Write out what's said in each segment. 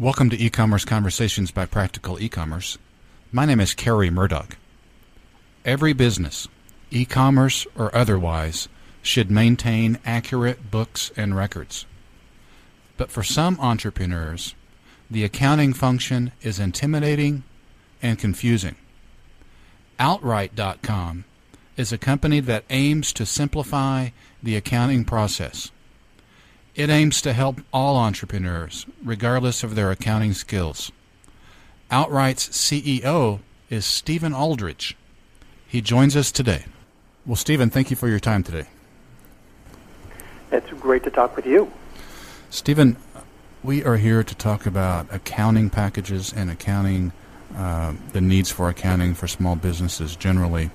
Welcome to E-commerce Conversations by Practical E-commerce. My name is Kerry Murdock. Every business, e-commerce or otherwise, should maintain accurate books and records. But for some entrepreneurs, the accounting function is intimidating and confusing. Outright.com is a company that aims to simplify the accounting process. It aims to help all entrepreneurs, regardless of their accounting skills. Outright's CEO is Stephen Aldrich. He joins us today. Well, Stephen, thank you for your time today. It's great to talk with you. Stephen, we are here to talk about accounting packages and accounting, uh, the needs for accounting for small businesses generally.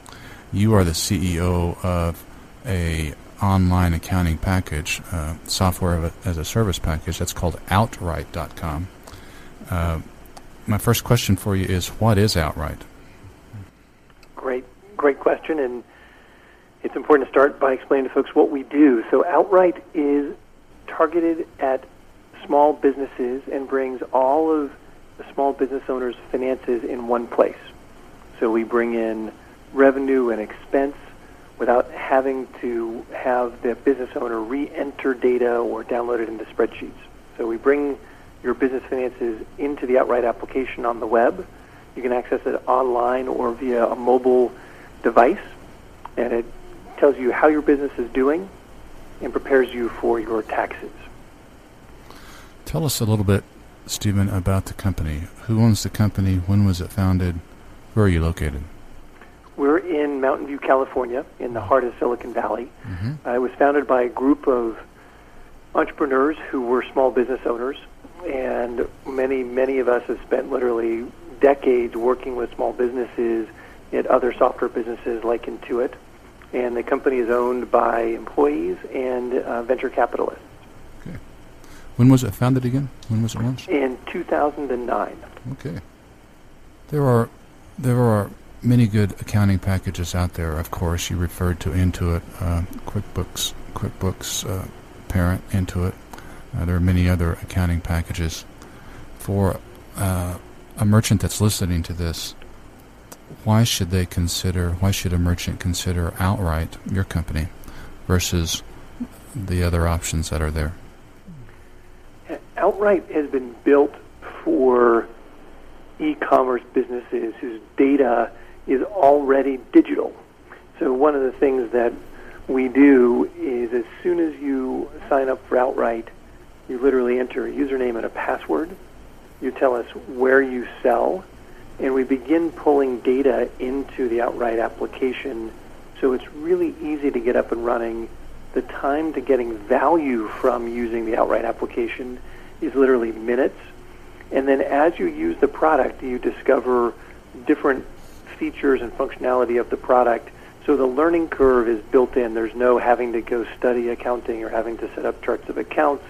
You are the CEO of a online accounting package, uh, software as a service package. That's called Outright.com. Uh, my first question for you is, what is Outright? Great, great question, and it's important to start by explaining to folks what we do. So Outright is targeted at small businesses and brings all of the small business owners' finances in one place. So we bring in revenue and expense without having to have the business owner re-enter data or download it into spreadsheets. So we bring your business finances into the Outright application on the web. You can access it online or via a mobile device, and it tells you how your business is doing and prepares you for your taxes. Tell us a little bit, Stephen, about the company. Who owns the company? When was it founded? Where are you located? We're in Mountain View, California, in the heart of Silicon Valley. Mm-hmm. Uh, it was founded by a group of entrepreneurs who were small business owners, and many, many of us have spent literally decades working with small businesses at other software businesses like Intuit. And the company is owned by employees and uh, venture capitalists. Okay. When was it founded again? When was it launched? In 2009. Okay. There are there are many good accounting packages out there. Of course, you referred to Intuit, uh, QuickBooks, QuickBooks uh, Parent, Intuit. Uh, there are many other accounting packages. For uh, a merchant that's listening to this, why should they consider? Why should a merchant consider outright your company versus the other options that are there? Outright has been built for e-commerce businesses whose data is already digital. So one of the things that we do is as soon as you sign up for Outright, you literally enter a username and a password. You tell us where you sell, and we begin pulling data into the Outright application. So it's really easy to get up and running. The time to getting value from using the Outright application is literally minutes. And then as you use the product, you discover different features and functionality of the product. So the learning curve is built in. There's no having to go study accounting or having to set up charts of accounts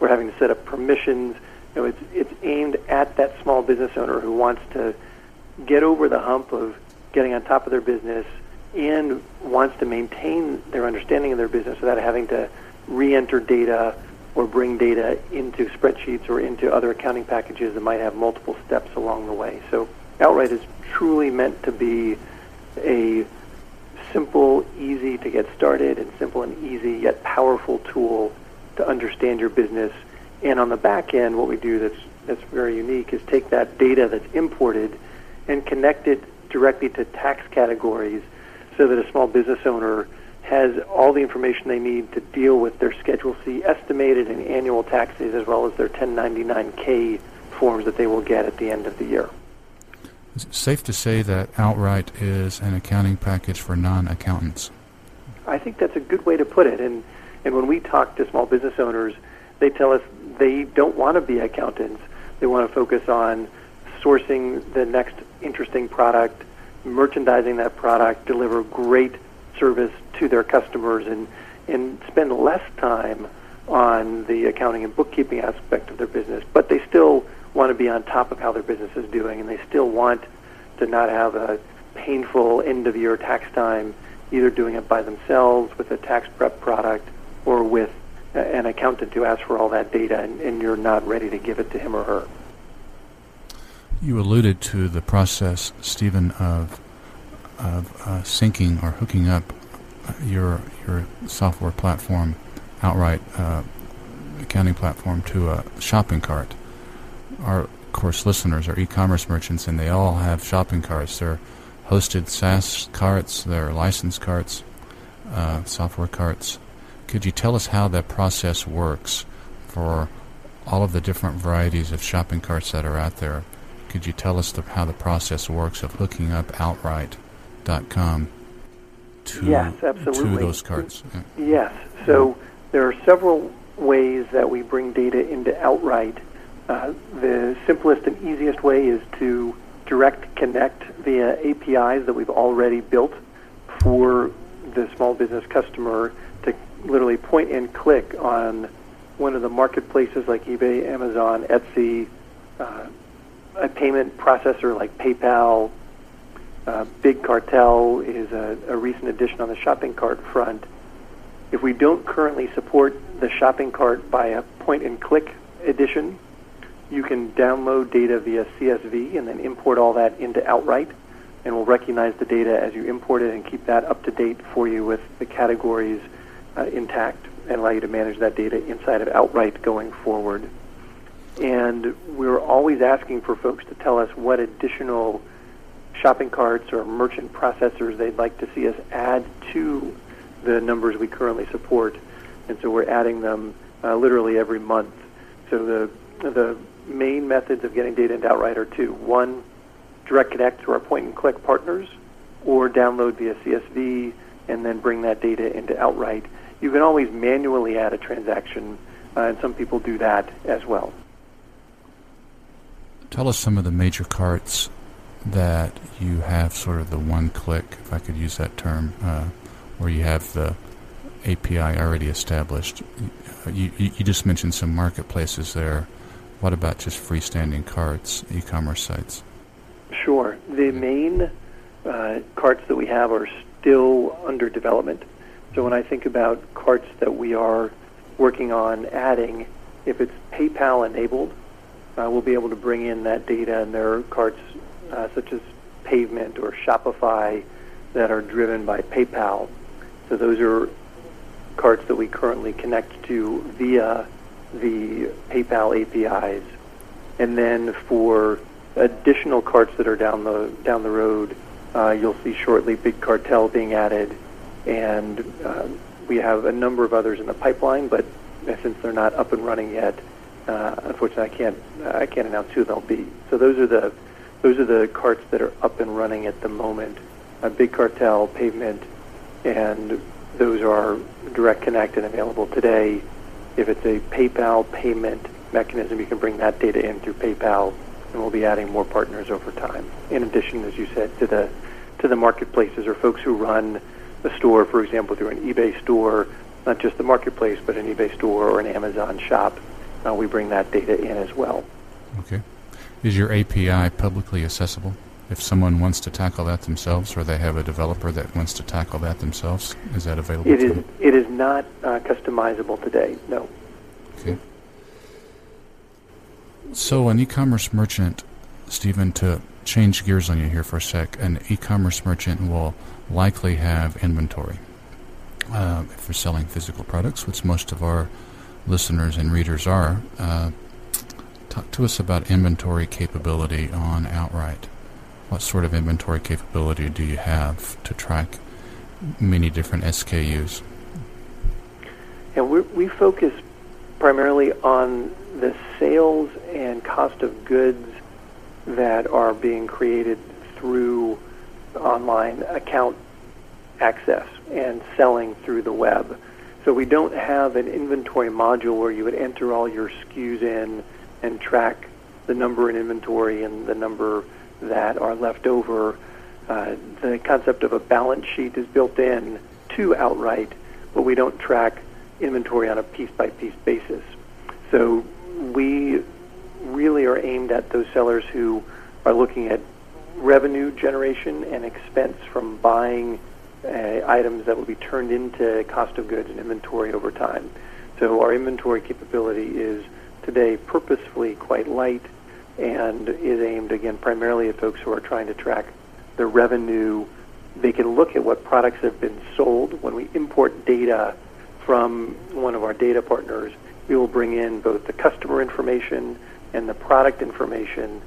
or having to set up permissions. You know, it's it's aimed at that small business owner who wants to get over the hump of getting on top of their business and wants to maintain their understanding of their business without having to re-enter data or bring data into spreadsheets or into other accounting packages that might have multiple steps along the way. So Outright is truly meant to be a simple, easy to get started, and simple and easy yet powerful tool to understand your business And on the back end, what we do that's that's very unique is take that data that's imported and connect it directly to tax categories so that a small business owner has all the information they need to deal with their Schedule C estimated and annual taxes as well as their 1099K forms that they will get at the end of the year. Is it safe to say that Outright is an accounting package for non-accountants? I think that's a good way to put it. And, and when we talk to small business owners, they tell us they don't want to be accountants. They want to focus on sourcing the next interesting product, merchandising that product, deliver great service to their customers, and, and spend less time on the accounting and bookkeeping aspect of their business. But they still want to be on top of how their business is doing, and they still want to not have a painful end of year tax time, either doing it by themselves with a tax prep product or with an accountant to ask for all that data, and, and you're not ready to give it to him or her. You alluded to the process, Stephen, of of uh, syncing or hooking up your your software platform, outright uh, accounting platform, to a shopping cart. Our course listeners are e-commerce merchants, and they all have shopping carts. They're hosted SaaS carts, they're licensed carts, uh, software carts. Could you tell us how that process works for all of the different varieties of shopping carts that are out there? Could you tell us the, how the process works of hooking up Outright.com to, yes, absolutely. to those carts? Yes. So there are several ways that we bring data into Outright. Uh, the simplest and easiest way is to direct connect via APIs that we've already built for the small business customer to literally point and click on one of the marketplaces like eBay, Amazon, Etsy, uh, a payment processor like PayPal. Uh, Big Cartel is a, a recent addition on the shopping cart front. If we don't currently support the shopping cart by a point and click edition, you can download data via CSV and then import all that into Outright, and we'll recognize the data as you import it and keep that up to date for you with the categories uh, intact and allow you to manage that data inside of Outright going forward. And we're always asking for folks to tell us what additional shopping carts or merchant processors they'd like to see us add to the numbers we currently support. And so we're adding them uh, literally every month. So the the main methods of getting data into Outright are two. One, direct connect to our point and click partners, or download via CSV and then bring that data into Outright. You can always manually add a transaction, uh, and some people do that as well. Tell us some of the major carts that you have sort of the one click, if I could use that term, uh, where you have the API already established. You, you, you just mentioned some marketplaces there. What about just freestanding carts, e-commerce sites? Sure. The main uh, carts that we have are still under development. So when I think about carts that we are working on adding, if it's PayPal enabled, uh, we'll be able to bring in that data, and there are carts uh, such as Pavement or Shopify that are driven by PayPal. So those are carts that we currently connect to via the PayPal APIs, and then for additional carts that are down the down the road, uh, you'll see shortly Big Cartel being added, and uh, we have a number of others in the pipeline. But since they're not up and running yet, uh, unfortunately, I can't I can't announce who they'll be. So those are the those are the carts that are up and running at the moment. Uh, Big Cartel, Pavement, and those are direct connect and available today if it's a PayPal payment mechanism, you can bring that data in through PayPal, and we'll be adding more partners over time. In addition, as you said, to the to the marketplaces or folks who run the store, for example, through an eBay store, not just the marketplace, but an eBay store or an Amazon shop, uh, we bring that data in as well. Okay. Is your API publicly accessible? If someone wants to tackle that themselves, or they have a developer that wants to tackle that themselves, is that available? It is. Them? It is not uh, customizable today. No. Okay. So, an e-commerce merchant, Stephen, to change gears on you here for a sec, an e-commerce merchant will likely have inventory uh, if they're selling physical products, which most of our listeners and readers are, uh, talk to us about inventory capability on Outright. What sort of inventory capability do you have to track many different SKUs? We we focus primarily on the sales and cost of goods that are being created through online account access and selling through the web. So we don't have an inventory module where you would enter all your SKUs in and track the number in inventory and the number that are left over. Uh, the concept of a balance sheet is built in to Outright, but we don't track inventory on a piece by piece basis. So we really are aimed at those sellers who are looking at revenue generation and expense from buying uh, items that will be turned into cost of goods and inventory over time. So our inventory capability is today purposefully quite light and is aimed again primarily at folks who are trying to track the revenue. They can look at what products have been sold. When we import data from one of our data partners, we will bring in both the customer information and the product information,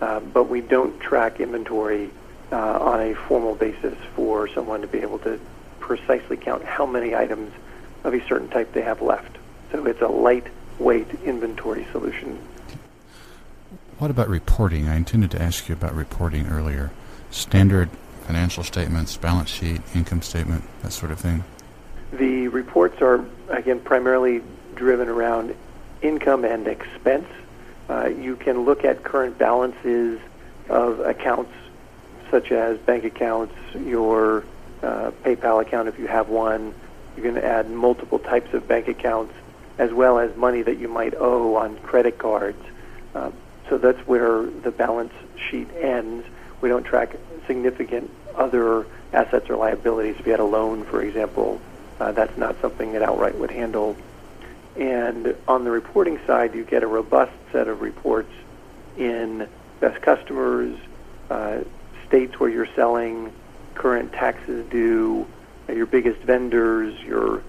uh, but we don't track inventory uh, on a formal basis for someone to be able to precisely count how many items of a certain type they have left. So it's a lightweight inventory solution. What about reporting? I intended to ask you about reporting earlier. Standard financial statements, balance sheet, income statement, that sort of thing. The reports are, again, primarily driven around income and expense. Uh, you can look at current balances of accounts such as bank accounts, your uh, PayPal account if you have one. You can add multiple types of bank accounts as well as money that you might owe on credit cards. Uh, so that's where the balance sheet ends. We don't track significant other assets or liabilities. If you had a loan, for example, uh, that's not something that Outright would handle. And on the reporting side, you get a robust set of reports in best customers, uh, states where you're selling, current taxes due, uh, your biggest vendors, your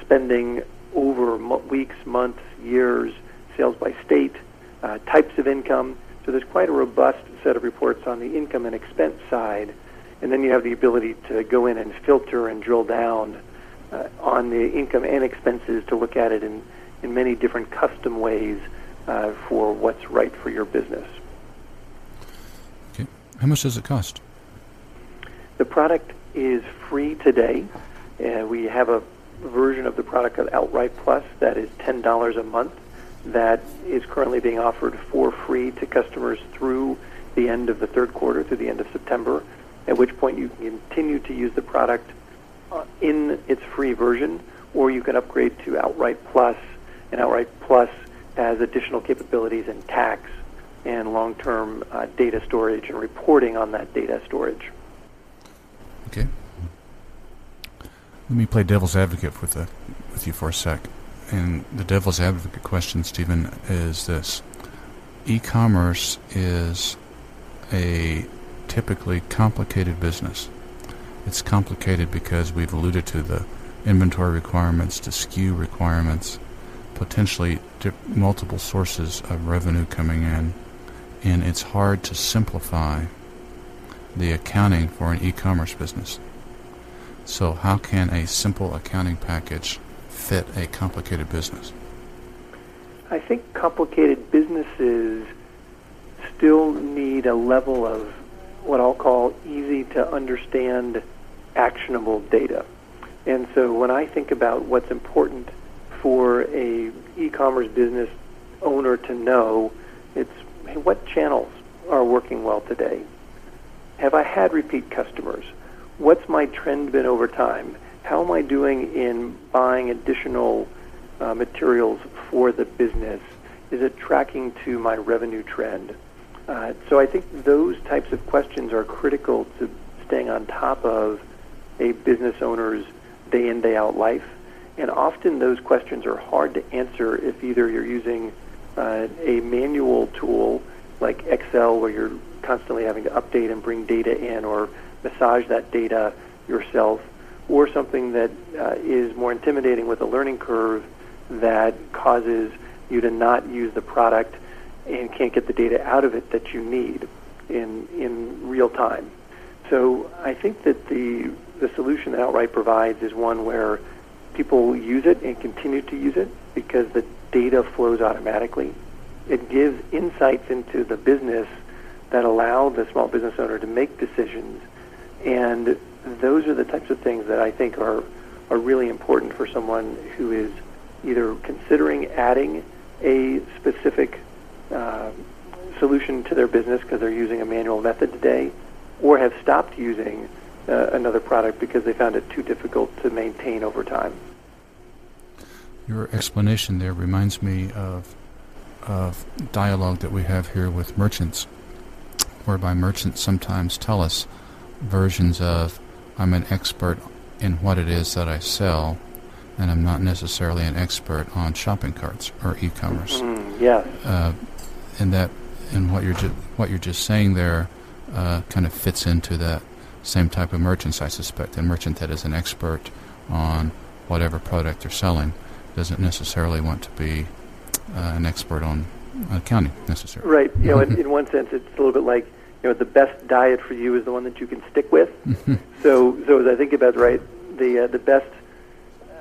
spending over weeks, months, years, sales by state, uh, types of income. So there's quite a robust set of reports on the income and expense side. And then you have the ability to go in and filter and drill down uh, on the income and expenses to look at it in, in many different custom ways uh, for what's right for your business. Okay. How much does it cost? The product is free today. Uh, we have a version of the product called Outright Plus that is $10 a month that is currently being offered for free to customers through the end of the third quarter, through the end of September, at which point you can continue to use the product uh, in its free version, or you can upgrade to Outright Plus, and Outright Plus has additional capabilities in tax and long-term uh, data storage and reporting on that data storage. Okay. Let me play devil's advocate with the, with you for a sec. And the devil's advocate question, Stephen, is this: E-commerce is a typically complicated business. It's complicated because we've alluded to the inventory requirements, to SKU requirements, potentially multiple sources of revenue coming in, and it's hard to simplify the accounting for an e-commerce business. So how can a simple accounting package fit a complicated business? I think complicated businesses still need a level of what I'll call easy to understand actionable data. And so when I think about what's important for a e-commerce business owner to know, it's hey, what channels are working well today? Have I had repeat customers? What's my trend been over time? How am I doing in buying additional uh, materials for the business? Is it tracking to my revenue trend? Uh, so I think those types of questions are critical to staying on top of a business owner's day in, day out life. And often those questions are hard to answer if either you're using uh, a manual tool like Excel where you're constantly having to update and bring data in or massage that data yourself, or something that uh, is more intimidating with a learning curve, that causes you to not use the product and can't get the data out of it that you need in in real time. So I think that the the solution that Outright provides is one where people use it and continue to use it because the data flows automatically. It gives insights into the business that allow the small business owner to make decisions, and those are the types of things that I think are are really important for someone who is either considering adding a specific uh, solution to their business because they're using a manual method today, or have stopped using uh, another product because they found it too difficult to maintain over time. Your explanation there reminds me of of dialogue that we have here with merchants, whereby merchants sometimes tell us versions of I'm an expert in what it is that I sell, and I'm not necessarily an expert on shopping carts or e-commerce. Mm, yes. Uh, and that, and what you're ju- what you're just saying there, uh, kind of fits into that same type of merchants, I suspect. A merchant that is an expert on whatever product they're selling doesn't necessarily want to be uh, an expert on accounting necessarily. Right. You know, in, in one sense, it's a little bit like you know the best diet for you is the one that you can stick with. so, so as I think about right, the uh, the best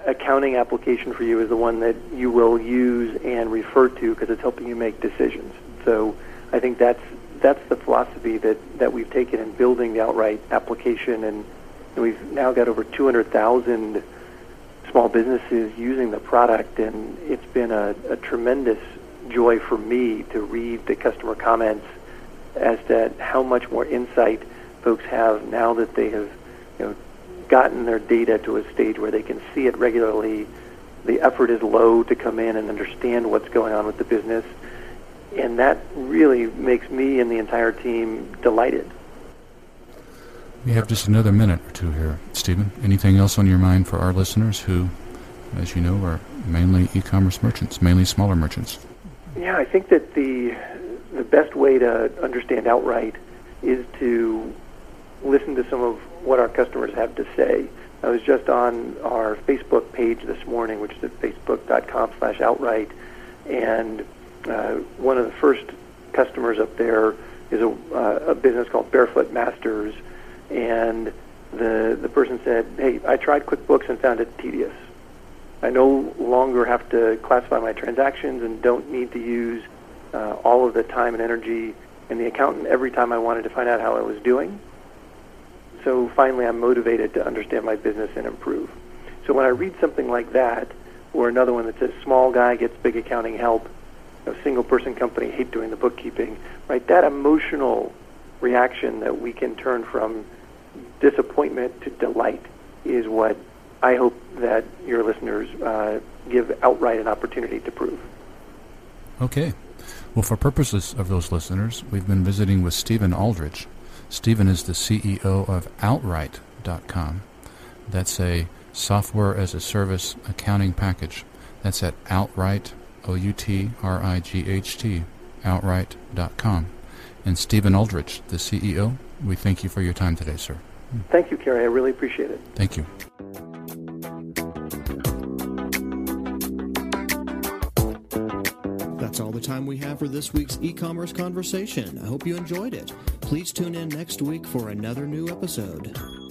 accounting application for you is the one that you will use and refer to because it's helping you make decisions. So, I think that's that's the philosophy that that we've taken in building the outright application, and, and we've now got over 200,000 small businesses using the product, and it's been a, a tremendous joy for me to read the customer comments as to how much more insight folks have now that they have you know, gotten their data to a stage where they can see it regularly. The effort is low to come in and understand what's going on with the business. And that really makes me and the entire team delighted. We have just another minute or two here. Stephen, anything else on your mind for our listeners who, as you know, are mainly e-commerce merchants, mainly smaller merchants? Yeah, I think that the the best way to understand outright is to listen to some of what our customers have to say. I was just on our Facebook page this morning, which is at facebook.com slash outright, and uh, one of the first customers up there is a, uh, a business called Barefoot Masters, and the the person said, "Hey, I tried QuickBooks and found it tedious. I no longer have to classify my transactions and don't need to use uh, all of the time and energy in the accountant every time I wanted to find out how I was doing. So finally, I'm motivated to understand my business and improve. So when I read something like that, or another one that says small guy gets big accounting help, a single person company hate doing the bookkeeping, right? That emotional reaction that we can turn from disappointment to delight is what I hope that your listeners uh, give outright an opportunity to prove. Okay. Well, for purposes of those listeners, we've been visiting with Stephen Aldrich. Stephen is the CEO of Outright.com. That's a software as a service accounting package. That's at Outright, O U T R I G H T, Outright.com. And Stephen Aldrich, the CEO, we thank you for your time today, sir. Thank you, Kerry. I really appreciate it. Thank you. Time we have for this week's e commerce conversation. I hope you enjoyed it. Please tune in next week for another new episode.